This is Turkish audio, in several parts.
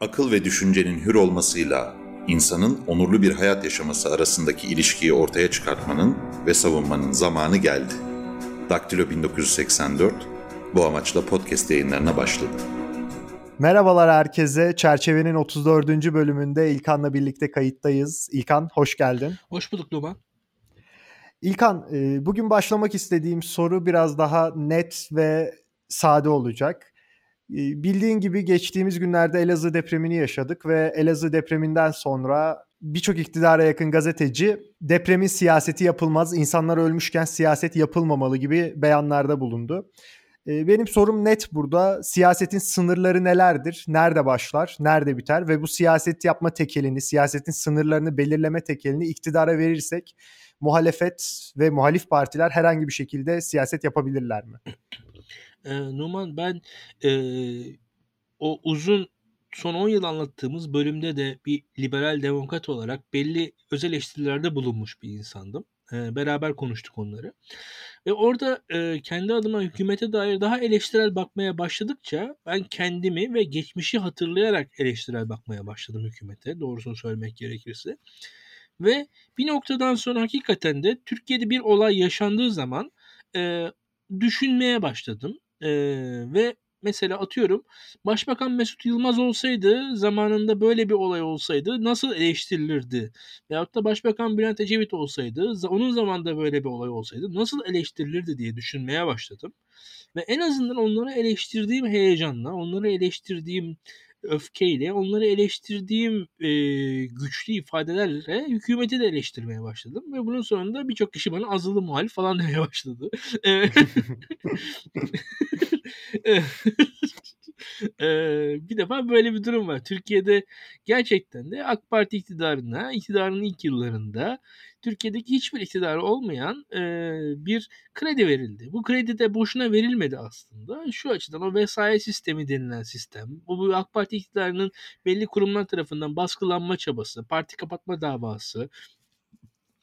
Akıl ve düşüncenin hür olmasıyla insanın onurlu bir hayat yaşaması arasındaki ilişkiyi ortaya çıkartmanın ve savunmanın zamanı geldi. Daktilo 1984 bu amaçla podcast yayınlarına başladı. Merhabalar herkese. Çerçevenin 34. bölümünde İlkan'la birlikte kayıttayız. İlkan hoş geldin. Hoş bulduk Numan. İlkan, e, bugün başlamak istediğim soru biraz daha net ve sade olacak. Bildiğin gibi geçtiğimiz günlerde Elazığ depremini yaşadık ve Elazığ depreminden sonra birçok iktidara yakın gazeteci depremin siyaseti yapılmaz, insanlar ölmüşken siyaset yapılmamalı gibi beyanlarda bulundu. Benim sorum net burada. Siyasetin sınırları nelerdir? Nerede başlar? Nerede biter? Ve bu siyaset yapma tekelini, siyasetin sınırlarını belirleme tekelini iktidara verirsek muhalefet ve muhalif partiler herhangi bir şekilde siyaset yapabilirler mi? Eee, Numan ben, eee, o uzun son 10 yıl anlattığımız bölümde de bir liberal demokrat olarak belli öz eleştirilerde bulunmuş bir insandım. Eee, beraber konuştuk onları ve orada, eee, kendi adıma hükümete dair daha eleştirel bakmaya başladıkça ben kendimi ve geçmişi hatırlayarak eleştirel bakmaya başladım hükümete, doğrusunu söylemek gerekirse. Ve bir noktadan sonra hakikaten de Türkiye'de bir olay yaşandığı zaman, eee, düşünmeye başladım. Eee, ve mesela atıyorum Başbakan Mesut Yılmaz olsaydı, zamanında böyle bir olay olsaydı nasıl eleştirilirdi? Veyahut da Başbakan Bülent Ecevit olsaydı, onun zamanında böyle bir olay olsaydı nasıl eleştirilirdi diye düşünmeye başladım. Ve en azından onları eleştirdiğim heyecanla, onları eleştirdiğim öfkeyle, onları eleştirdiğim, eee, güçlü ifadelerle hükümeti de eleştirmeye başladım ve bunun sonunda birçok kişi bana azılı muhalif falan demeye başladı. Eee, bir defa böyle bir durum var. Türkiye'de gerçekten de AK Parti iktidarına, iktidarının ilk yıllarında Türkiye'deki hiçbir iktidarı olmayan, eee, bir kredi verildi. Bu kredi de boşuna verilmedi aslında. Şu açıdan o vesayet sistemi denilen sistem, bu bu AK Parti iktidarının belli kurumlar tarafından baskılanma çabası, parti kapatma davası,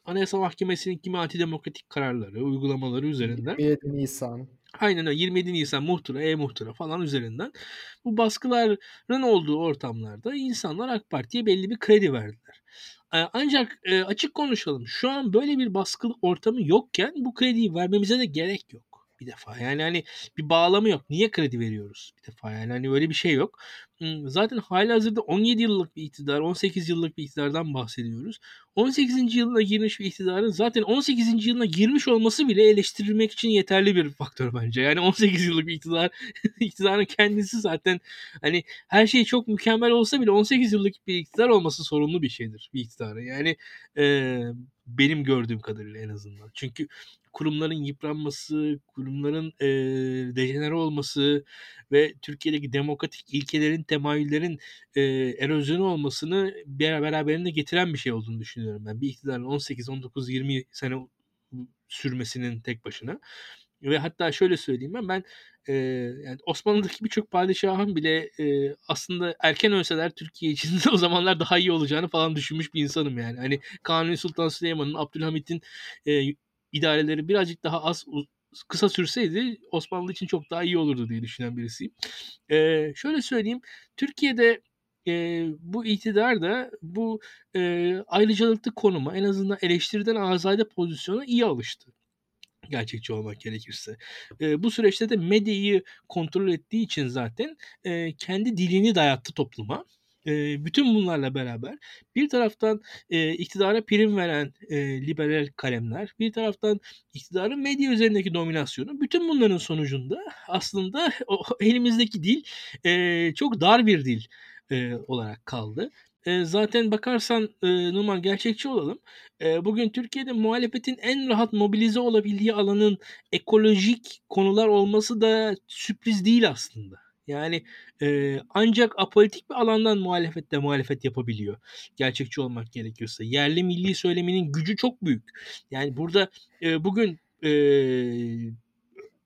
Anayasa Mahkemesi'nin kimi antidemokratik kararları, uygulamaları üzerinden 27 Nisan. Aynen öyle. 27 Nisan muhtıra, e-muhtıra falan üzerinden bu baskıların olduğu ortamlarda insanlar AK Parti'ye belli bir kredi verdiler. Eee, ancak, eee, açık konuşalım, şu an böyle bir baskı ortamı yokken bu krediyi vermemize de gerek yok bir defa. Yani, hani, bir bağlamı yok. Niye kredi veriyoruz bir defa? Yani, hani, öyle bir şey yok. Zaten hâlihazırda 17 yıllık bir iktidar, 18 yıllık bir iktidardan bahsediyoruz. 18. yılına girmiş bir iktidarın zaten 18. yılına girmiş olması bile eleştirilmek için yeterli bir faktör bence. Yani 18 yıllık bir iktidar, iktidarın kendisi zaten, hani, her şey çok mükemmel olsa bile 18 yıllık bir iktidar olması sorunlu bir şeydir bir iktidarın. Yani, eee, benim gördüğüm kadarıyla en azından. Çünkü kurumların yıpranması, kurumların, eee, dejenere olması ve Türkiye'deki demokratik ilkelerin, temayüllerin, eee, erozyonu olmasını bera beraberinde getiren bir şey olduğunu düşünüyorum ben. Bir iktidarın 18, 19, 20 sene sürmesinin tek başına ve hatta şöyle söyleyeyim ben, ben, eee, yani Osmanlı'daki birçok padişahın bile, eee, aslında erken ölseler Türkiye için o zamanlar daha iyi olacağını falan düşünmüş bir insanım yani. Hani Kanuni Sultan Süleyman'ın, Abdülhamit'in, eee, idareleri birazcık daha az kısa sürseydi Osmanlı için çok daha iyi olurdu diye düşünen birisiyim. Eee, şöyle söyleyeyim, Türkiye'de, eee, bu iktidar da bu, eee, ayrıcalıklı konuma, en azından eleştiriden azade pozisyona iyi alıştı gerçekçi olmak gerekirse. Eee, bu süreçte de medyayı kontrol ettiği için zaten, eee, kendi dilini dayattı topluma. Eee, bütün bunlarla beraber bir taraftan, eee, iktidara prim veren, eee, liberal kalemler, bir taraftan iktidarın medya üzerindeki dominasyonu, bütün bunların sonucunda aslında o elimizdeki dil, eee, çok dar bir dil, eee, olarak kaldı. Eee, zaten bakarsan, eee, Numan gerçekçi olalım, eee, bugün Türkiye'de muhalefetin en rahat mobilize olabildiği alanın ekolojik konular olması da sürpriz değil aslında. Yani, eee, ancak apolitik bir alandan muhalefet de muhalefet yapabiliyor, gerçekçi olmak gerekirse. Yerli milli söyleminin gücü çok büyük. Yani burada, eee, bugün,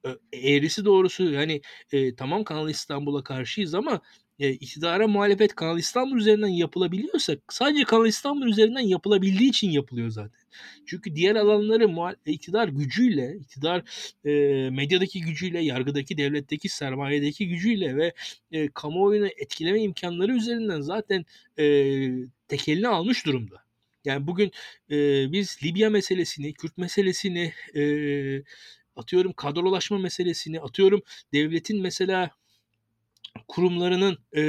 ö eğrisi doğrusu, hani, eee, tamam Kanal İstanbul'a karşıyız ama, eee, iktidara muhalefet Kanal İstanbul üzerinden yapılabiliyorsa sadece Kanal İstanbul üzerinden yapılabildiği için yapılıyor zaten. Çünkü diğer alanları iktidar gücüyle, iktidar e, medyadaki gücüyle, yargıdaki, devletteki, sermayedeki gücüyle ve e, kamuoyunu etkileme imkanları üzerinden zaten e, tekelini almış durumda. Yani bugün e, biz Libya meselesini, Kürt meselesini, e, atıyorum kadrolaşma meselesini, atıyorum devletin mesela kurumlarının e,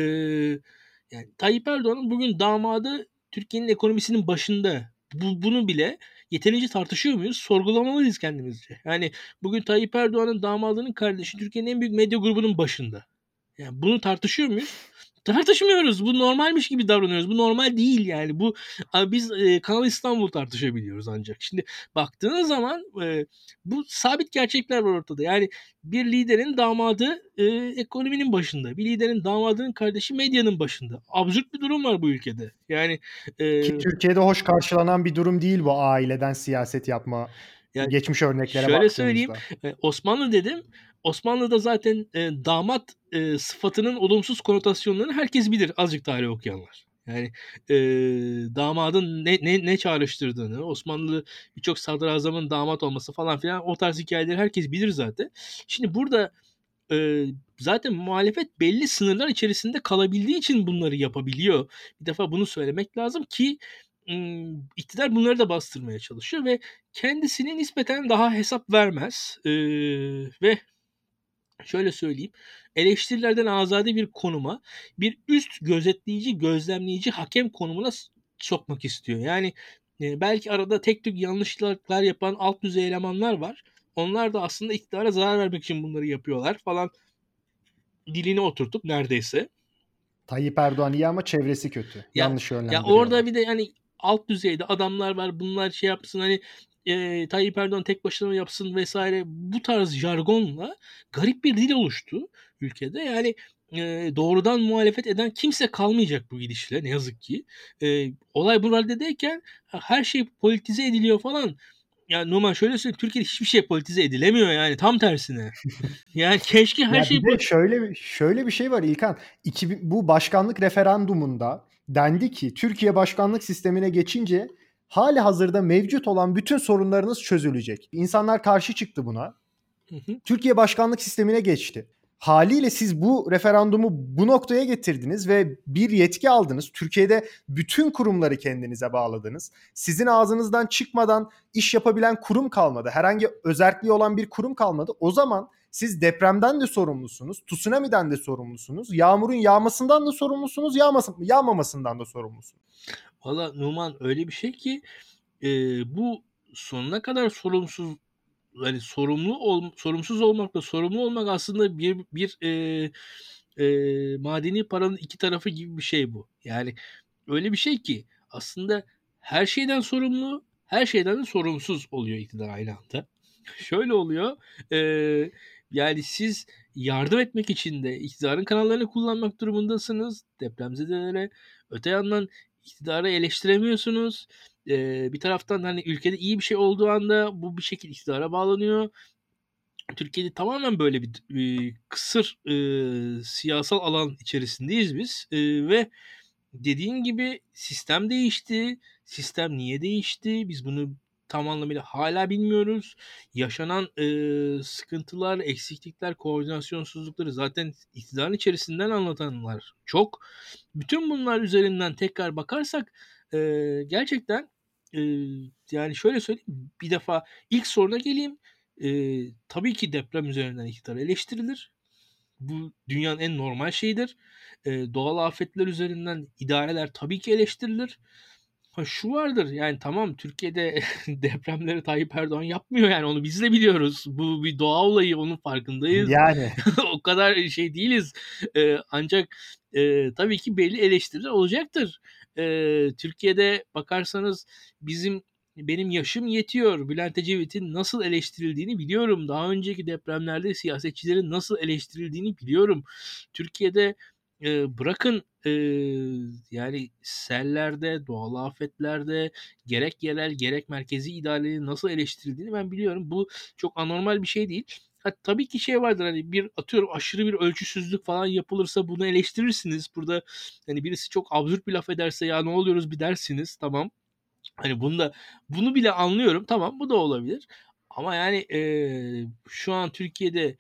yani Tayyip Erdoğan'ın bugün damadı Türkiye'nin ekonomisinin başında. Bu, bunu bile yeterince tartışıyor muyuz? Sorgulamalıyız kendimizce. Yani bugün Tayyip Erdoğan'ın damadının kardeşi Türkiye'nin en büyük medya grubunun başında. Yani bunu tartışıyor muyuz? Tartışmıyoruz. Bu normalmiş gibi davranıyoruz. Bu normal değil yani. Bu biz e, Kanal İstanbul tartışabiliyoruz ancak. Şimdi baktığınız zaman e, bu sabit gerçekler var ortada. Yani bir liderin damadı e, ekonominin başında. Bir liderin damadının kardeşi medyanın başında. Absürt bir durum var bu ülkede. Yani e, Ki Türkiye'de hoş karşılanan bir durum değil bu aileden siyaset yapma. Yani geçmiş örneklere şöyle söyleyeyim. Osmanlı dedim. Osmanlı'da zaten e, damat e, sıfatının olumsuz konotasyonlarını herkes bilir azıcık tarih okuyanlar. Yani e, damadın ne, ne, ne çağrıştırdığını, Osmanlı birçok sadrazamın damat olması falan filan o tarz hikayeleri herkes bilir zaten. Şimdi burada e, zaten muhalefet belli sınırlar içerisinde kalabildiği için bunları yapabiliyor. Bir defa bunu söylemek lazım ki iktidar bunları da bastırmaya çalışıyor ve kendisini nispeten daha hesap vermez e, ve şöyle söyleyeyim. Eleştirilerden azade bir konuma bir üst gözetleyici, gözlemleyici hakem konumuna sokmak istiyor. Yani e, belki arada tek tük yanlışlıklar yapan alt düzey elemanlar var. Onlar da aslında iktidara zarar vermek için bunları yapıyorlar falan dilini oturtup neredeyse. Tayyip Erdoğan iyi ama çevresi kötü. Ya, Yanlış yönlendiriyor. Ya orada bir de hani alt düzeyde adamlar var. Bunlar şey yapsın hani e, Tayyip Erdoğan tek başına yapsın vesaire bu tarz jargonla garip bir dil oluştu ülkede. Yani e, doğrudan muhalefet eden kimse kalmayacak bu gidişle ne yazık ki. E, olay bu raddedeyken her şey politize ediliyor falan. Yani Numan şöyle söyleyeyim Türkiye'de hiçbir şey politize edilemiyor yani tam tersine. yani keşke her ya şey bir şöyle şöyle bir şey var İlkan. 2000, bu başkanlık referandumunda dendi ki Türkiye başkanlık sistemine geçince hali hazırda mevcut olan bütün sorunlarınız çözülecek. İnsanlar karşı çıktı buna. Türkiye başkanlık sistemine geçti. Haliyle siz bu referandumu bu noktaya getirdiniz ve bir yetki aldınız. Türkiye'de bütün kurumları kendinize bağladınız. Sizin ağzınızdan çıkmadan iş yapabilen kurum kalmadı. Herhangi özelliği olan bir kurum kalmadı. O zaman siz depremden de sorumlusunuz, tsunami'den de sorumlusunuz, yağmurun yağmasından da sorumlusunuz, yağmasın, yağmamasından da sorumlusunuz. Valla Numan öyle bir şey ki e, bu sonuna kadar sorumsuz yani sorumlu ol, sorumsuz olmakla sorumlu olmak aslında bir bir e, e, madeni paranın iki tarafı gibi bir şey bu. Yani öyle bir şey ki aslında her şeyden sorumlu, her şeyden de sorumsuz oluyor iktidar aynı anda. Şöyle oluyor. E, yani siz yardım etmek için de iktidarın kanallarını kullanmak durumundasınız depremzedelere. Öte yandan iktidarı eleştiremiyorsunuz. Ee, bir taraftan hani ülkede iyi bir şey olduğu anda bu bir şekilde iktidara bağlanıyor. Türkiye'de tamamen böyle bir e, kısır e, siyasal alan içerisindeyiz biz e, ve dediğin gibi sistem değişti. Sistem niye değişti? Biz bunu tam anlamıyla hala bilmiyoruz. Yaşanan e, sıkıntılar, eksiklikler, koordinasyonsuzlukları zaten iktidarın içerisinden anlatanlar çok. Bütün bunlar üzerinden tekrar bakarsak e, gerçekten e, yani şöyle söyleyeyim bir defa ilk soruna geleyim. E, tabii ki deprem üzerinden iktidar eleştirilir. Bu dünyanın en normal şeyidir. E, doğal afetler üzerinden idareler tabii ki eleştirilir. Ha şu vardır yani tamam Türkiye'de depremleri Tayyip Erdoğan yapmıyor yani onu biz de biliyoruz. Bu bir doğa olayı onun farkındayız. Yani. o kadar şey değiliz. Ee, ancak e, tabii ki belli eleştiriler olacaktır. Ee, Türkiye'de bakarsanız bizim benim yaşım yetiyor. Bülent Ecevit'in nasıl eleştirildiğini biliyorum. Daha önceki depremlerde siyasetçilerin nasıl eleştirildiğini biliyorum. Türkiye'de e, bırakın e, yani sellerde, doğal afetlerde gerek yerel gerek merkezi idarenin nasıl eleştirildiğini ben biliyorum. Bu çok anormal bir şey değil. Ha, tabii ki şey vardır hani bir atıyorum aşırı bir ölçüsüzlük falan yapılırsa bunu eleştirirsiniz. Burada hani birisi çok absürt bir laf ederse ya ne oluyoruz bir dersiniz tamam. Hani bunu da bunu bile anlıyorum. Tamam bu da olabilir. Ama yani e, şu an Türkiye'de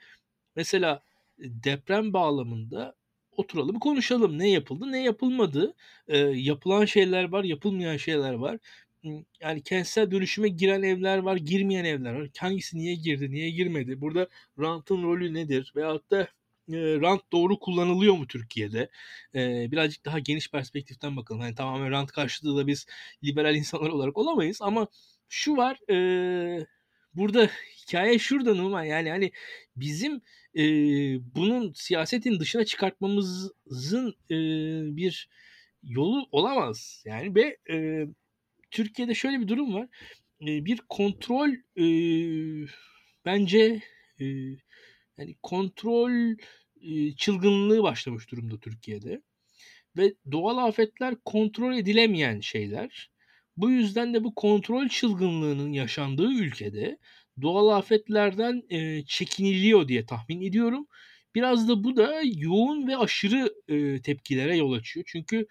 mesela deprem bağlamında oturalım konuşalım. Ne yapıldı ne yapılmadı. E, yapılan şeyler var yapılmayan şeyler var. Yani kentsel dönüşüme giren evler var girmeyen evler var. Hangisi niye girdi niye girmedi. Burada rantın rolü nedir? Veyahut da e, rant doğru kullanılıyor mu Türkiye'de? E, birazcık daha geniş perspektiften bakalım. Hani tamamen rant karşıtı da biz liberal insanlar olarak olamayız ama şu var e, burada hikaye şurada Numan yani hani bizim e, bunun siyasetin dışına çıkartmamızın e, bir yolu olamaz. Yani ve e, Türkiye'de şöyle bir durum var. E, bir kontrol e, bence e, yani kontrol e, çılgınlığı başlamış durumda Türkiye'de. Ve doğal afetler kontrol edilemeyen şeyler. Bu yüzden de bu kontrol çılgınlığının yaşandığı ülkede doğal afetlerden e, çekiniliyor diye tahmin ediyorum. Biraz da bu da yoğun ve aşırı e, tepkilere yol açıyor. Çünkü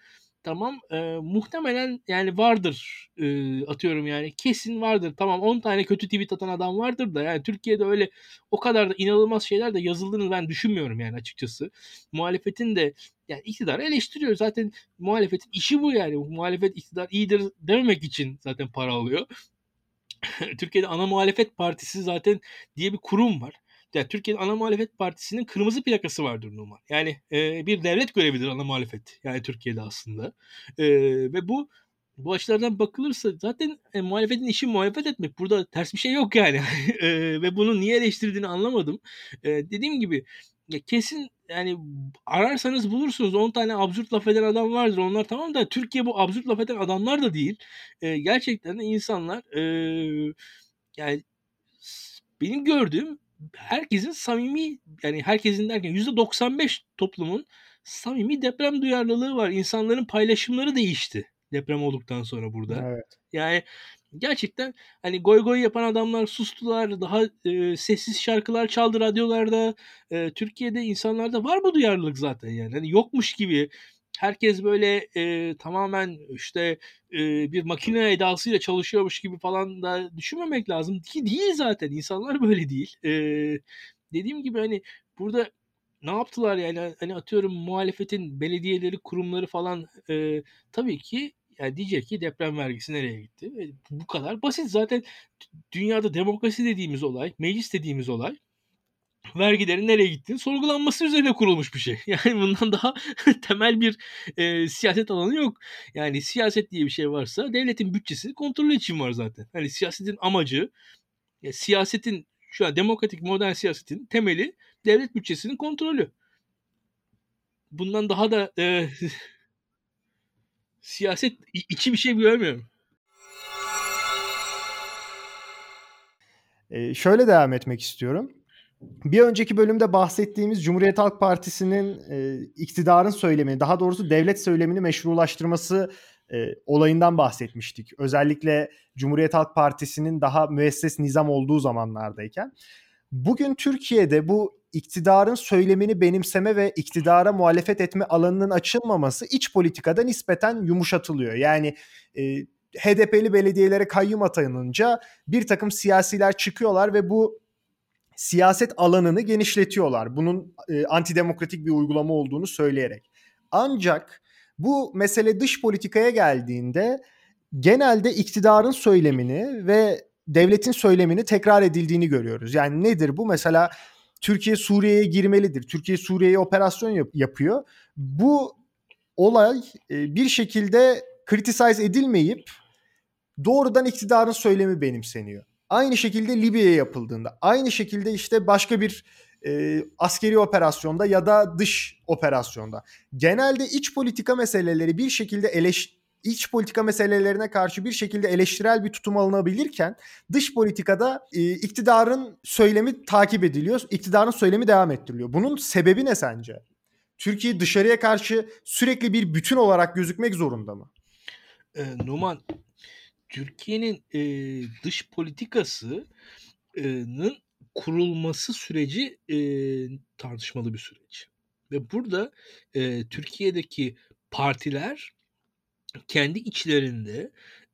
tamam e, muhtemelen yani vardır e, atıyorum yani kesin vardır. Tamam 10 tane kötü tweet atan adam vardır da yani Türkiye'de öyle o kadar da inanılmaz şeyler de yazıldığını ben düşünmüyorum yani açıkçası. Muhalefetin de yani iktidarı eleştiriyor. Zaten muhalefetin işi bu yani. Muhalefet iktidar iyidir dememek için zaten para alıyor. Türkiye'de ana muhalefet partisi zaten diye bir kurum var. Yani Türkiye'nin ana muhalefet partisinin kırmızı plakası vardır Numan. Yani e, bir devlet görevidir ana muhalefet. Yani Türkiye'de aslında. E, ve bu bu açılardan bakılırsa zaten e, muhalefetin işi muhalefet etmek. Burada ters bir şey yok yani. e, ve bunu niye eleştirdiğini anlamadım. E, dediğim gibi ya kesin yani ararsanız bulursunuz 10 tane absürt laf eden adam vardır. Onlar tamam da Türkiye bu absürt laf eden adamlar da değil. E, gerçekten de insanlar e, yani benim gördüğüm herkesin samimi yani herkesin derken %95 toplumun samimi deprem duyarlılığı var. İnsanların paylaşımları değişti deprem olduktan sonra burada. Evet. Yani gerçekten hani goy goy yapan adamlar sustular. Daha e, sessiz şarkılar çaldı radyolarda. E, Türkiye'de insanlarda var bu duyarlılık zaten yani. Hani yokmuş gibi herkes böyle e, tamamen işte e, bir makine edasıyla çalışıyormuş gibi falan da düşünmemek lazım ki değil zaten insanlar böyle değil. E, dediğim gibi hani burada ne yaptılar yani hani atıyorum muhalefetin belediyeleri kurumları falan e, tabii ki yani diyecek ki deprem vergisi nereye gitti? E, bu kadar basit zaten dünyada demokrasi dediğimiz olay, meclis dediğimiz olay vergilerin nereye gittiğini sorgulanması üzerine kurulmuş bir şey. Yani bundan daha temel bir e, siyaset alanı yok. Yani siyaset diye bir şey varsa devletin bütçesini kontrol için var zaten. Hani siyasetin amacı, ya siyasetin şu an demokratik modern siyasetin temeli devlet bütçesinin kontrolü. Bundan daha da e, siyaset içi bir şey görmüyorum. Ee, şöyle devam etmek istiyorum. Bir önceki bölümde bahsettiğimiz Cumhuriyet Halk Partisi'nin e, iktidarın söylemini, daha doğrusu devlet söylemini meşrulaştırması e, olayından bahsetmiştik. Özellikle Cumhuriyet Halk Partisi'nin daha müesses nizam olduğu zamanlardayken. Bugün Türkiye'de bu iktidarın söylemini benimseme ve iktidara muhalefet etme alanının açılmaması iç politikada nispeten yumuşatılıyor. Yani e, HDP'li belediyelere kayyum atanınca bir takım siyasiler çıkıyorlar ve bu siyaset alanını genişletiyorlar. Bunun e, antidemokratik bir uygulama olduğunu söyleyerek. Ancak bu mesele dış politikaya geldiğinde genelde iktidarın söylemini ve devletin söylemini tekrar edildiğini görüyoruz. Yani nedir bu? Mesela Türkiye Suriye'ye girmelidir. Türkiye Suriye'ye operasyon yap- yapıyor. Bu olay e, bir şekilde criticize edilmeyip doğrudan iktidarın söylemi benimseniyor. Aynı şekilde Libya'ya yapıldığında, aynı şekilde işte başka bir e, askeri operasyonda ya da dış operasyonda. Genelde iç politika meseleleri bir şekilde eleş iç politika meselelerine karşı bir şekilde eleştirel bir tutum alınabilirken dış politikada e, iktidarın söylemi takip ediliyor, iktidarın söylemi devam ettiriliyor. Bunun sebebi ne sence? Türkiye dışarıya karşı sürekli bir bütün olarak gözükmek zorunda mı? E, Numan, Türkiye'nin e, dış politikasının kurulması süreci e, tartışmalı bir süreç. Ve burada e, Türkiye'deki partiler kendi içlerinde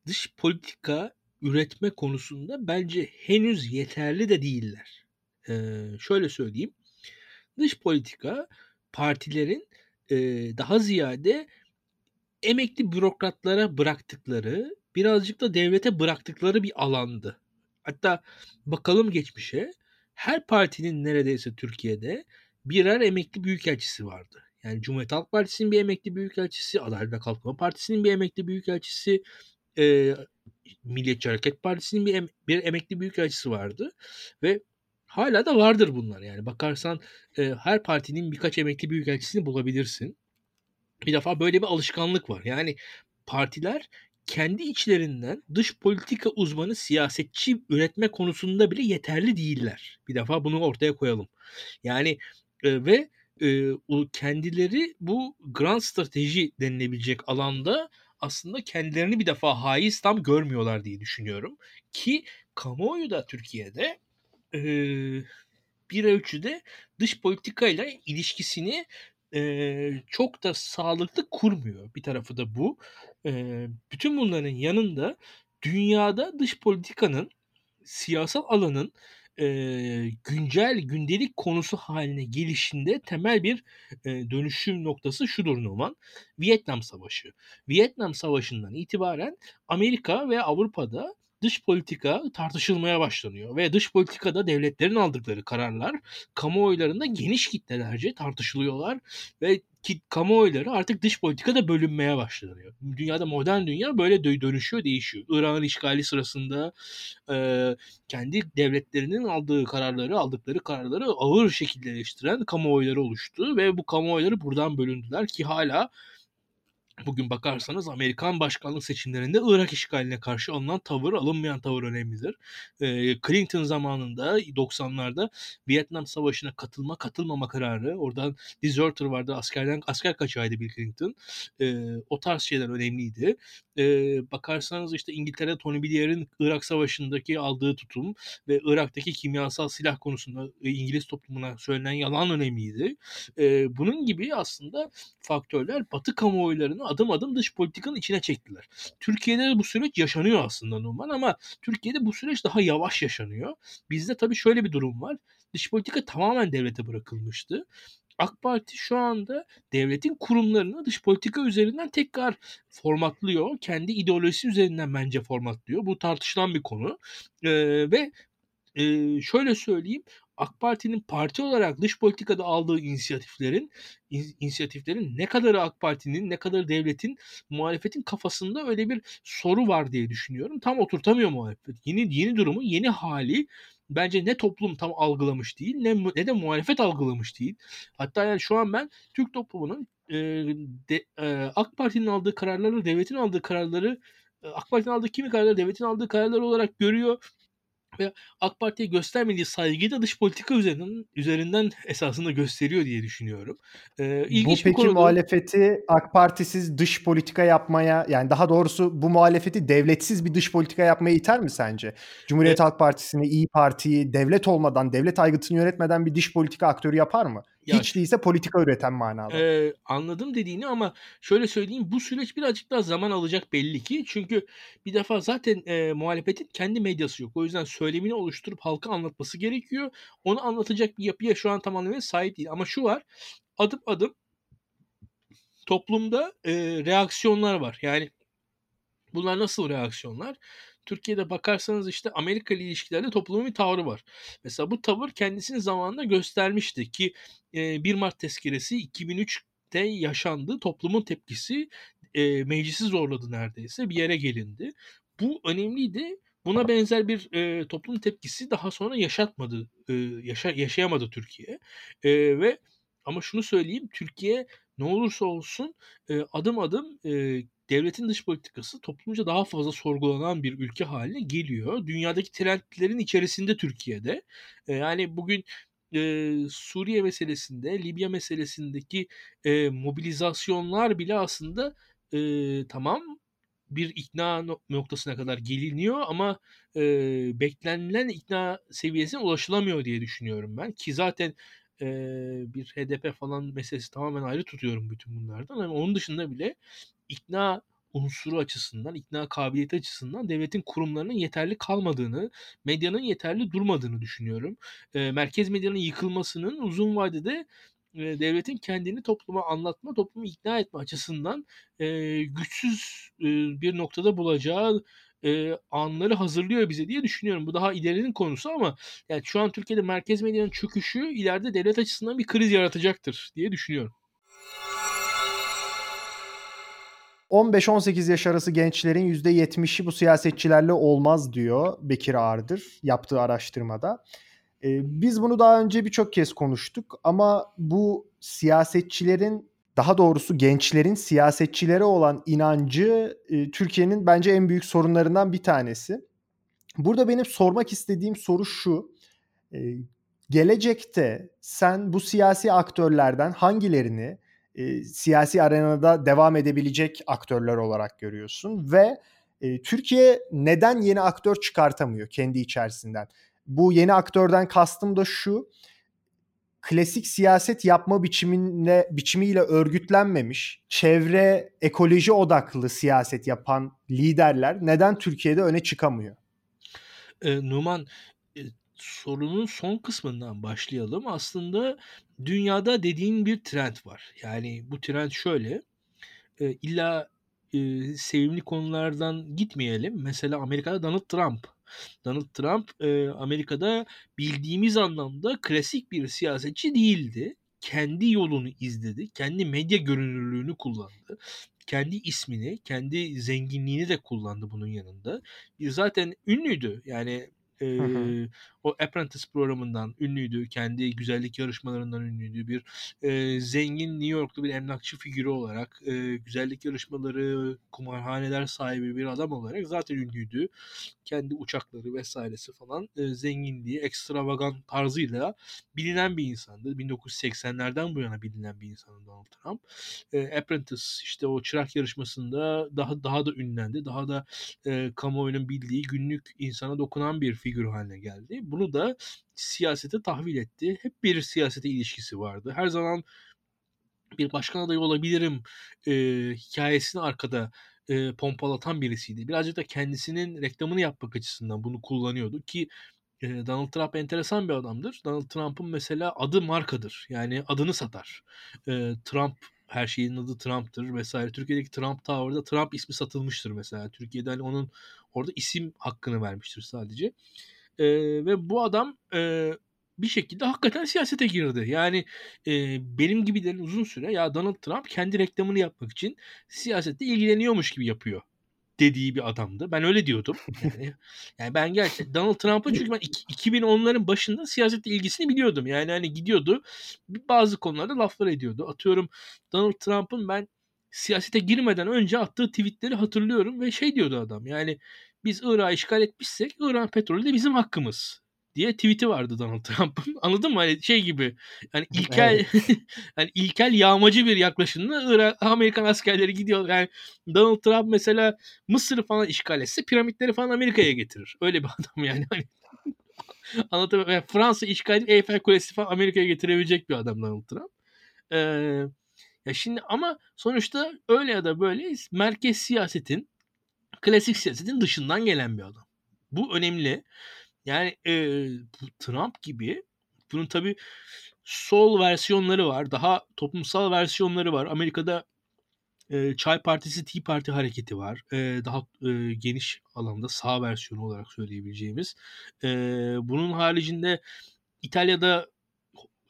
dış politika üretme konusunda bence henüz yeterli de değiller. Eee, şöyle söyleyeyim. Dış politika partilerin eee, daha ziyade emekli bürokratlara bıraktıkları, birazcık da devlete bıraktıkları bir alandı. Hatta bakalım geçmişe her partinin neredeyse Türkiye'de birer emekli büyükelçisi vardı. Yani Cumhuriyet Halk Partisi'nin bir emekli büyükelçisi, Adalet ve Kalkınma Partisi'nin bir emekli büyükelçisi, e, Milliyetçi Hareket Partisi'nin bir, em- bir emekli büyükelçisi vardı ve hala da vardır bunlar. Yani bakarsan e, her partinin birkaç emekli büyükelçisini bulabilirsin. Bir defa böyle bir alışkanlık var. Yani partiler kendi içlerinden dış politika uzmanı siyasetçi üretme konusunda bile yeterli değiller. Bir defa bunu ortaya koyalım. Yani e, ve e, kendileri bu grand strateji denilebilecek alanda aslında kendilerini bir defa haiz tam görmüyorlar diye düşünüyorum. Ki kamuoyu da Türkiye'de e, bir ölçüde dış politikayla ilişkisini çok da sağlıklı kurmuyor. Bir tarafı da bu. Bütün bunların yanında dünyada dış politikanın siyasal alanın güncel gündelik konusu haline gelişinde temel bir dönüşüm noktası şudur Numan. Vietnam Savaşı. Vietnam Savaşı'ndan itibaren Amerika ve Avrupa'da dış politika tartışılmaya başlanıyor ve dış politikada devletlerin aldıkları kararlar kamuoylarında geniş kitlelerce tartışılıyorlar ve ki kamuoyları artık dış politikada bölünmeye başlanıyor. Dünyada modern dünya böyle dö- dönüşüyor, değişiyor. Irak'ın işgali sırasında e, kendi devletlerinin aldığı kararları, aldıkları kararları ağır şekilde eleştiren kamuoyları oluştu ve bu kamuoyları buradan bölündüler ki hala Bugün bakarsanız Amerikan başkanlık seçimlerinde Irak işgaline karşı alınan tavır, alınmayan tavır önemlidir. Ee, Clinton zamanında 90'larda Vietnam Savaşı'na katılma katılmama kararı, oradan deserter vardı, askerden asker kaçağıydı Bill Clinton. Ee, o tarz şeyler önemliydi. Ee, bakarsanız işte İngiltere Tony Blair'in Irak Savaşı'ndaki aldığı tutum ve Irak'taki kimyasal silah konusunda İngiliz toplumuna söylenen yalan önemliydi. Ee, bunun gibi aslında faktörler Batı kamuoylarını adım adım dış politikanın içine çektiler. Türkiye'de de bu süreç yaşanıyor aslında normal ama Türkiye'de bu süreç daha yavaş yaşanıyor. Bizde tabii şöyle bir durum var. Dış politika tamamen devlete bırakılmıştı. AK Parti şu anda devletin kurumlarını dış politika üzerinden tekrar formatlıyor. Kendi ideolojisi üzerinden bence formatlıyor. Bu tartışılan bir konu. Ee, ve e, şöyle söyleyeyim AK Parti'nin parti olarak dış politikada aldığı inisiyatiflerin in, inisiyatiflerin ne kadarı AK Parti'nin ne kadar devletin muhalefetin kafasında öyle bir soru var diye düşünüyorum. Tam oturtamıyor muhalefet. Yeni yeni durumu, yeni hali bence ne toplum tam algılamış değil ne ne de muhalefet algılamış değil. Hatta yani şu an ben Türk toplumunun e, de, e, AK Parti'nin aldığı kararları, devletin aldığı kararları AK Parti'nin aldığı kimi kararları devletin aldığı kararlar olarak görüyor ve AK Parti'ye göstermediği saygıyı da dış politika üzerinden üzerinden esasında gösteriyor diye düşünüyorum. Ee, ilginç bu peki konuda, muhalefeti AK Partisiz dış politika yapmaya yani daha doğrusu bu muhalefeti devletsiz bir dış politika yapmaya iter mi sence? Cumhuriyet E- Halk Partisi'ni, İyi Parti'yi devlet olmadan, devlet aygıtını yönetmeden bir dış politika aktörü yapar mı? Ya Hiç değilse politika üreten manada. Ee, anladım dediğini ama şöyle söyleyeyim bu süreç birazcık daha zaman alacak belli ki. Çünkü bir defa zaten e, muhalefetin kendi medyası yok. O yüzden söylemini oluşturup halka anlatması gerekiyor. Onu anlatacak bir yapıya şu an tam anlamıyla sahip değil. Ama şu var adım adım toplumda e, reaksiyonlar var. Yani bunlar nasıl reaksiyonlar? Türkiye'de bakarsanız işte Amerika ile ilişkilerde toplumun bir tavrı var. Mesela bu tavır kendisini zamanında göstermişti ki e, 1 Mart tezkeresi 2003'te yaşandı. Toplumun tepkisi meclisi zorladı neredeyse. Bir yere gelindi. Bu önemliydi. Buna benzer bir e, toplum tepkisi daha sonra yaşatmadı, e, yaşa, yaşayamadı Türkiye. E, ve ama şunu söyleyeyim, Türkiye ne olursa olsun e, adım adım e, devletin dış politikası toplumca daha fazla sorgulanan bir ülke haline geliyor. Dünyadaki trendlerin içerisinde Türkiye'de. E, yani bugün e, Suriye meselesinde, Libya meselesindeki e, mobilizasyonlar bile aslında e, tamam bir ikna no- noktasına kadar geliniyor ama e, beklenilen ikna seviyesine ulaşılamıyor diye düşünüyorum ben. Ki zaten e, bir HDP falan meselesi tamamen ayrı tutuyorum bütün bunlardan. Ama onun dışında bile ikna unsuru açısından, ikna kabiliyeti açısından devletin kurumlarının yeterli kalmadığını, medyanın yeterli durmadığını düşünüyorum. Eee, merkez medyanın yıkılmasının uzun vadede, eee, devletin kendini topluma anlatma, toplumu ikna etme açısından, eee, güçsüz, eee, bir noktada bulacağı, eee, anları hazırlıyor bize diye düşünüyorum. Bu daha ilerinin konusu ama yani şu an Türkiye'de merkez medyanın çöküşü ileride devlet açısından bir kriz yaratacaktır diye düşünüyorum. 15-18 yaş arası gençlerin %70'i bu siyasetçilerle olmaz diyor Bekir Ağırdır yaptığı araştırmada. Ee, biz bunu daha önce birçok kez konuştuk ama bu siyasetçilerin daha doğrusu gençlerin siyasetçilere olan inancı e, Türkiye'nin bence en büyük sorunlarından bir tanesi. Burada benim sormak istediğim soru şu. E, gelecekte sen bu siyasi aktörlerden hangilerini e, siyasi arenada devam edebilecek aktörler olarak görüyorsun ve e, Türkiye neden yeni aktör çıkartamıyor kendi içerisinden? Bu yeni aktörden kastım da şu klasik siyaset yapma biçimine biçimiyle örgütlenmemiş, çevre ekoloji odaklı siyaset yapan liderler neden Türkiye'de öne çıkamıyor? Ee, Numan e, sorunun son kısmından başlayalım. Aslında dünyada dediğin bir trend var. Yani bu trend şöyle. E, illa e, sevimli konulardan gitmeyelim. Mesela Amerika'da Donald Trump. Donald Trump e, Amerika'da bildiğimiz anlamda klasik bir siyasetçi değildi. Kendi yolunu izledi. Kendi medya görünürlüğünü kullandı. Kendi ismini, kendi zenginliğini de kullandı bunun yanında. Zaten ünlüydü. Yani e, o Apprentice programından ünlüydü. Kendi güzellik yarışmalarından ünlüydü. Bir e, zengin New Yorklu bir emlakçı figürü olarak e, güzellik yarışmaları, kumarhaneler sahibi bir adam olarak zaten ünlüydü. Kendi uçakları vesairesi falan e, zenginliği, ekstravagan tarzıyla bilinen bir insandı. 1980'lerden bu yana bilinen bir insandı Donald Trump. E, Apprentice işte o çırak yarışmasında daha daha da ünlendi. Daha da e, kamuoyunun bildiği günlük insana dokunan bir figür haline geldi. Bunu da siyasete tahvil etti. Hep bir siyasete ilişkisi vardı. Her zaman bir başkan adayı olabilirim e, hikayesini arkada e, pompalatan birisiydi. Birazcık da kendisinin reklamını yapmak açısından bunu kullanıyordu ki e, Donald Trump enteresan bir adamdır. Donald Trump'ın mesela adı markadır. Yani adını satar. E, Trump her şeyin adı Trump'tır vesaire. Türkiye'deki Trump Tower'da Trump ismi satılmıştır mesela. Türkiye'de hani onun orada isim hakkını vermiştir sadece. E, ve bu adam e, bir şekilde hakikaten siyasete girdi. Yani e, benim gibilerin uzun süre ya Donald Trump kendi reklamını yapmak için siyasette ilgileniyormuş gibi yapıyor dediği bir adamdı. Ben öyle diyordum. Yani, yani ben gerçekten Donald Trump'ın çünkü ben 2010'ların başında siyasette ilgisini biliyordum. Yani hani gidiyordu bazı konularda laflar ediyordu. Atıyorum Donald Trump'ın ben siyasete girmeden önce attığı tweetleri hatırlıyorum ve şey diyordu adam. Yani biz Irak'ı işgal etmişsek Irak petrolü de bizim hakkımız diye tweet'i vardı Donald Trump'ın. Anladın mı? Hani şey gibi. Hani ilkel evet. hani ilkel yağmacı bir yaklaşımla Irak Amerikan askerleri gidiyor. Yani Donald Trump mesela Mısır'ı falan işgal etse piramitleri falan Amerika'ya getirir. Öyle bir adam yani. Hani Anlatabiliyor yani Fransa işgal edip Eiffel Kulesi falan Amerika'ya getirebilecek bir adam Donald Trump. Ee, ya şimdi ama sonuçta öyle ya da böyle merkez siyasetin klasik siyasetin dışından gelen bir adam. Bu önemli. Yani e, Trump gibi bunun tabi sol versiyonları var. Daha toplumsal versiyonları var. Amerika'da e, Çay Partisi Tea Parti hareketi var. E, daha e, geniş alanda sağ versiyonu olarak söyleyebileceğimiz. E, bunun haricinde İtalya'da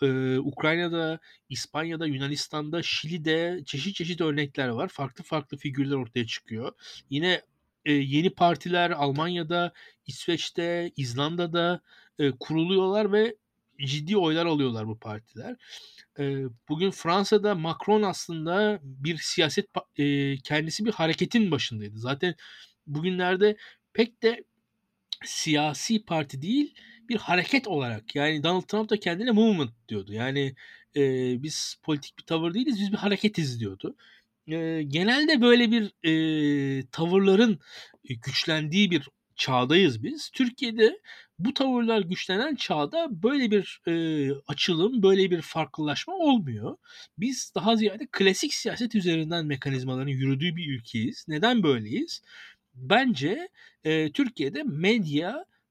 e, Ukrayna'da, İspanya'da, Yunanistan'da, Şili'de çeşit çeşit örnekler var. Farklı farklı figürler ortaya çıkıyor. Yine e, yeni partiler Almanya'da, İsveç'te, İzlanda'da e, kuruluyorlar ve ciddi oylar alıyorlar bu partiler. E, bugün Fransa'da Macron aslında bir siyaset e, kendisi bir hareketin başındaydı. Zaten bugünlerde pek de siyasi parti değil bir hareket olarak yani Donald Trump da kendine movement diyordu. Yani e, biz politik bir tavır değiliz biz bir hareketiz diyordu e, genelde böyle bir e, tavırların güçlendiği bir çağdayız biz. Türkiye'de bu tavırlar güçlenen çağda böyle bir e, açılım, böyle bir farklılaşma olmuyor. Biz daha ziyade klasik siyaset üzerinden mekanizmaların yürüdüğü bir ülkeyiz. Neden böyleyiz? Bence e, Türkiye'de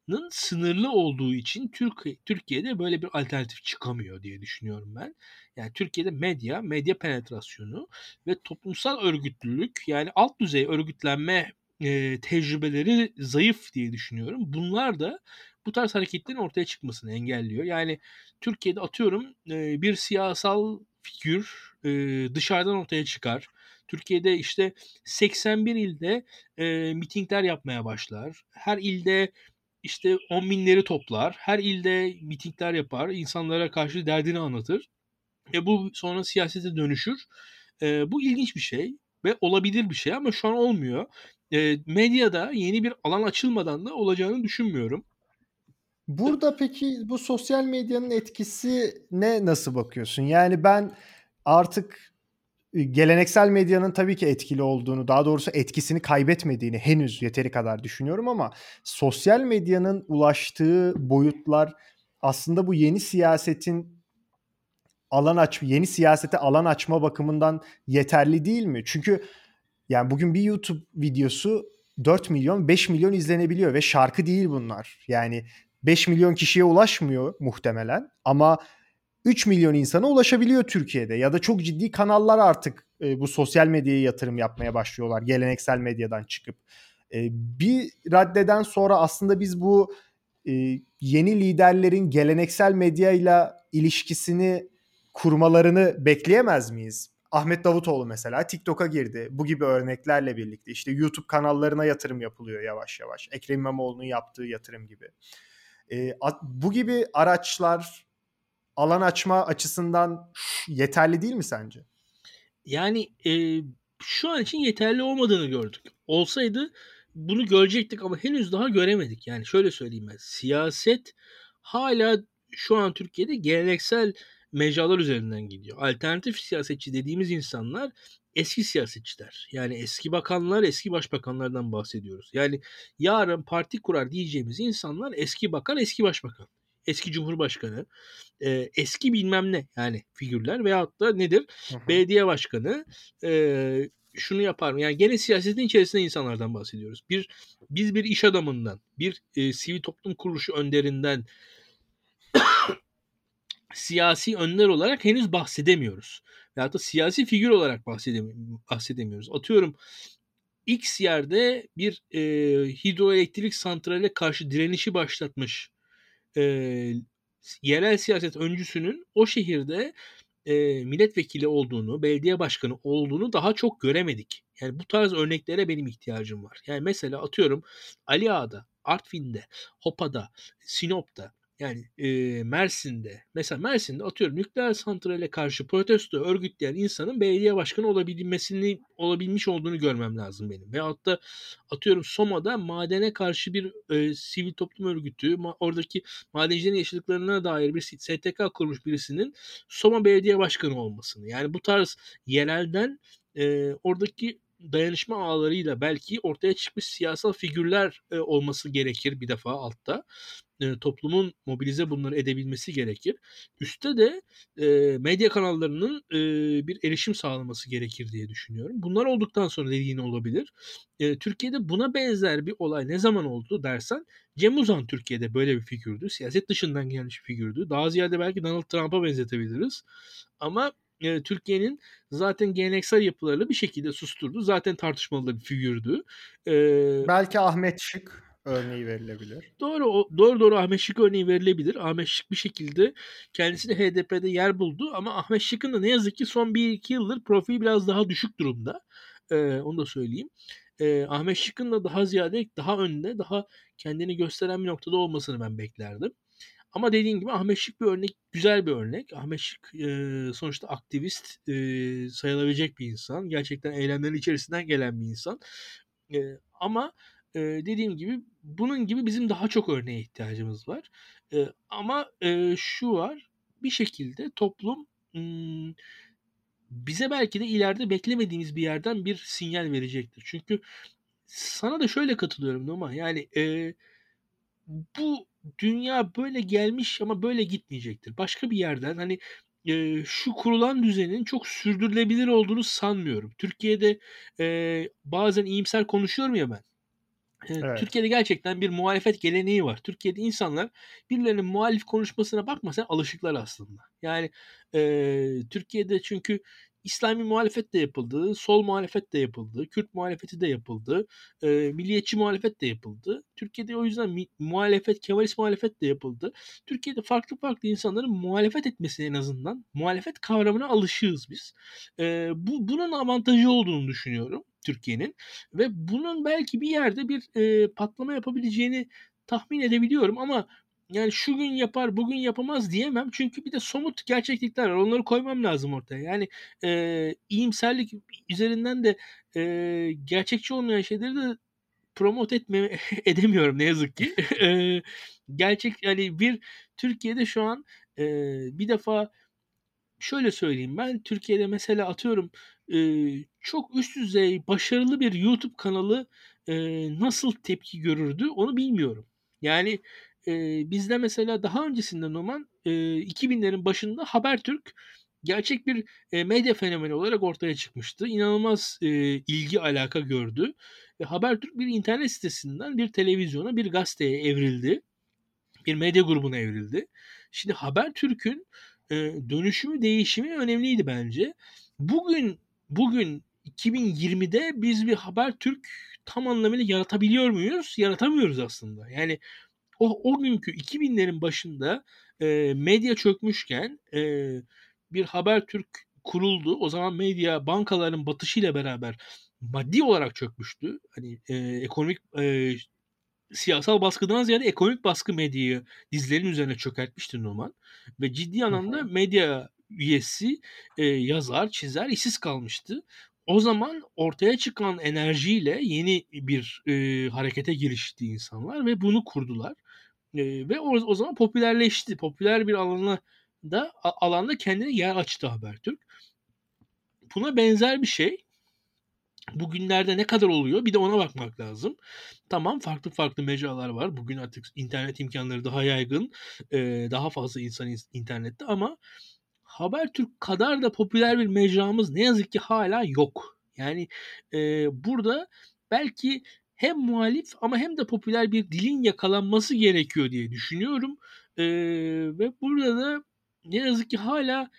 medyanın sınırlı olduğu için Türkiye, Türkiye'de böyle bir alternatif çıkamıyor diye düşünüyorum ben. Yani Türkiye'de medya, medya penetrasyonu ve toplumsal örgütlülük yani alt düzey örgütlenme e, tecrübeleri zayıf diye düşünüyorum. Bunlar da bu tarz hareketlerin ortaya çıkmasını engelliyor. Yani Türkiye'de atıyorum e, bir siyasal figür e, dışarıdan ortaya çıkar. Türkiye'de işte 81 ilde e, mitingler yapmaya başlar. Her ilde işte on binleri toplar. Her ilde mitingler yapar. insanlara karşı derdini anlatır. Ve bu sonra siyasete dönüşür. E, bu ilginç bir şey ve olabilir bir şey ama şu an olmuyor. E, medyada yeni bir alan açılmadan da olacağını düşünmüyorum. Burada peki bu sosyal medyanın etkisi ne nasıl bakıyorsun? Yani ben artık geleneksel medyanın tabii ki etkili olduğunu, daha doğrusu etkisini kaybetmediğini henüz yeteri kadar düşünüyorum ama sosyal medyanın ulaştığı boyutlar aslında bu yeni siyasetin alan aç yeni siyasete alan açma bakımından yeterli değil mi? Çünkü yani bugün bir YouTube videosu 4 milyon 5 milyon izlenebiliyor ve şarkı değil bunlar. Yani 5 milyon kişiye ulaşmıyor muhtemelen ama 3 milyon insana ulaşabiliyor Türkiye'de ya da çok ciddi kanallar artık e, bu sosyal medyaya yatırım yapmaya başlıyorlar geleneksel medyadan çıkıp. E, bir raddeden sonra aslında biz bu e, yeni liderlerin geleneksel medyayla ilişkisini kurmalarını bekleyemez miyiz? Ahmet Davutoğlu mesela TikTok'a girdi. Bu gibi örneklerle birlikte işte YouTube kanallarına yatırım yapılıyor yavaş yavaş. Ekrem İmamoğlu'nun yaptığı yatırım gibi. E, bu gibi araçlar alan açma açısından yeterli değil mi sence? Yani e, şu an için yeterli olmadığını gördük. Olsaydı bunu görecektik ama henüz daha göremedik. Yani şöyle söyleyeyim ben. Siyaset hala şu an Türkiye'de geleneksel mecralar üzerinden gidiyor. Alternatif siyasetçi dediğimiz insanlar eski siyasetçiler. Yani eski bakanlar, eski başbakanlardan bahsediyoruz. Yani yarın parti kurar diyeceğimiz insanlar eski bakan, eski başbakan. Eski cumhurbaşkanı, e, eski bilmem ne yani figürler veyahut da nedir? Hı hı. Belediye başkanı, e, şunu yapar mı? Yani gene siyasetin içerisinde insanlardan bahsediyoruz. Bir biz bir iş adamından, bir e, sivil toplum kuruluşu önderinden siyasi önler olarak henüz bahsedemiyoruz. Veyahut da siyasi figür olarak bahsedemiyoruz. Atıyorum X yerde bir e, hidroelektrik santrale karşı direnişi başlatmış e, yerel siyaset öncüsünün o şehirde e, milletvekili olduğunu, belediye başkanı olduğunu daha çok göremedik. Yani bu tarz örneklere benim ihtiyacım var. Yani mesela atıyorum Ali Ağa'da, Artvin'de, Hopa'da, Sinop'ta yani e, Mersin'de mesela Mersin'de atıyorum nükleer santrale karşı protesto örgütleyen insanın belediye başkanı olabilmesini olabilmiş olduğunu görmem lazım benim. Veyahut da atıyorum Soma'da madene karşı bir e, sivil toplum örgütü ma- oradaki madencilerin yaşadıklarına dair bir STK kurmuş birisinin Soma belediye başkanı olmasını. Yani bu tarz yerelden e, oradaki dayanışma ağlarıyla belki ortaya çıkmış siyasal figürler e, olması gerekir bir defa altta e, toplumun mobilize bunları edebilmesi gerekir. Üste de e, medya kanallarının e, bir erişim sağlaması gerekir diye düşünüyorum. Bunlar olduktan sonra dediğin olabilir. E, Türkiye'de buna benzer bir olay ne zaman oldu dersen Cem Uzan Türkiye'de böyle bir figürdü. Siyaset dışından gelmiş bir figürdü. Daha ziyade belki Donald Trump'a benzetebiliriz. Ama e, Türkiye'nin zaten geleneksel yapılarını bir şekilde susturdu. Zaten tartışmalı bir figürdü. E, belki Ahmet Şık örneği verilebilir. Doğru doğru doğru Ahmet Şık örneği verilebilir. Ahmet Şık bir şekilde kendisi de HDP'de yer buldu ama Ahmet Şık'ın da ne yazık ki son 1-2 yıldır profili biraz daha düşük durumda. Ee, onu da söyleyeyim. Ee, Ahmet Şık'ın da daha ziyade daha önde daha kendini gösteren bir noktada olmasını ben beklerdim. Ama dediğim gibi Ahmet Şık bir örnek, güzel bir örnek. Ahmet Şık e, sonuçta aktivist e, sayılabilecek bir insan. Gerçekten eylemlerin içerisinden gelen bir insan. E, ama e, dediğim gibi bunun gibi bizim daha çok örneğe ihtiyacımız var. E, ama e, şu var bir şekilde toplum m, bize belki de ileride beklemediğimiz bir yerden bir sinyal verecektir. Çünkü sana da şöyle katılıyorum Numa. Yani e, bu dünya böyle gelmiş ama böyle gitmeyecektir. Başka bir yerden hani e, şu kurulan düzenin çok sürdürülebilir olduğunu sanmıyorum. Türkiye'de e, bazen iyimser konuşuyorum ya ben. Evet. Türkiye'de gerçekten bir muhalefet geleneği var. Türkiye'de insanlar birilerinin muhalif konuşmasına bakma sen alışıklar aslında. Yani e, Türkiye'de çünkü İslami muhalefet de yapıldı, sol muhalefet de yapıldı, Kürt muhalefeti de yapıldı, e, milliyetçi muhalefet de yapıldı. Türkiye'de o yüzden mi- muhalefet, Kemalist muhalefet de yapıldı. Türkiye'de farklı farklı insanların muhalefet etmesine en azından muhalefet kavramına alışığız biz. E, bu bunun avantajı olduğunu düşünüyorum Türkiye'nin ve bunun belki bir yerde bir e, patlama yapabileceğini tahmin edebiliyorum ama yani şu gün yapar bugün yapamaz diyemem. Çünkü bir de somut gerçeklikler var. Onları koymam lazım ortaya. Yani e, iyimserlik üzerinden de e, gerçekçi olmayan şeyleri de promote etme edemiyorum ne yazık ki. E, gerçek yani bir Türkiye'de şu an e, bir defa şöyle söyleyeyim. Ben Türkiye'de mesela atıyorum e, çok üst düzey başarılı bir YouTube kanalı e, nasıl tepki görürdü onu bilmiyorum. Yani e, bizde mesela daha öncesinde Numan e, 2000'lerin başında Habertürk gerçek bir e, medya fenomeni olarak ortaya çıkmıştı. İnanılmaz e, ilgi alaka gördü. E, Habertürk bir internet sitesinden bir televizyona bir gazeteye evrildi. Bir medya grubuna evrildi. Şimdi Habertürk'ün e, dönüşümü değişimi önemliydi bence. Bugün bugün 2020'de biz bir Habertürk tam anlamıyla yaratabiliyor muyuz? Yaratamıyoruz aslında. Yani o, o günkü 2000'lerin başında e, medya çökmüşken e, bir Habertürk kuruldu. O zaman medya bankaların batışıyla beraber maddi olarak çökmüştü. Hani e, ekonomik e, siyasal baskıdan ziyade ekonomik baskı medyayı dizlerin üzerine çökertmişti Numan. Ve ciddi anlamda medya üyesi, e, yazar, çizer işsiz kalmıştı. O zaman ortaya çıkan enerjiyle yeni bir e, harekete girişti insanlar ve bunu kurdular. E, ve o, o zaman popülerleşti. Popüler bir alana da alanda kendine yer açtı Habertürk. Buna benzer bir şey bugünlerde ne kadar oluyor bir de ona bakmak lazım. Tamam farklı farklı mecralar var. Bugün artık internet imkanları daha yaygın. e, daha fazla insan in- internette ama Habertürk kadar da popüler bir mecramız ne yazık ki hala yok. Yani e, burada belki hem muhalif ama hem de popüler bir dilin yakalanması gerekiyor diye düşünüyorum. E, ve burada da ne yazık ki hala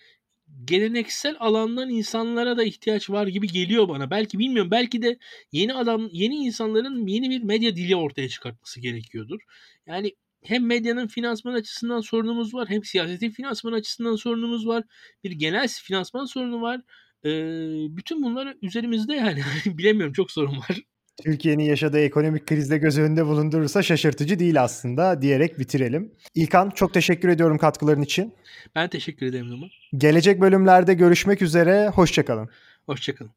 geleneksel alandan insanlara da ihtiyaç var gibi geliyor bana. Belki bilmiyorum. Belki de yeni adam, yeni insanların yeni bir medya dili ortaya çıkartması gerekiyordur. Yani hem medyanın finansman açısından sorunumuz var, hem siyasetin finansman açısından sorunumuz var. Bir genel finansman sorunu var. Bütün bunlar üzerimizde yani. Bilemiyorum çok sorun var. Türkiye'nin yaşadığı ekonomik krizde göz önünde bulundurursa şaşırtıcı değil aslında diyerek bitirelim. İlkan çok teşekkür ediyorum katkıların için. Ben teşekkür ederim Numan. Gelecek bölümlerde görüşmek üzere, hoşçakalın. Hoşçakalın.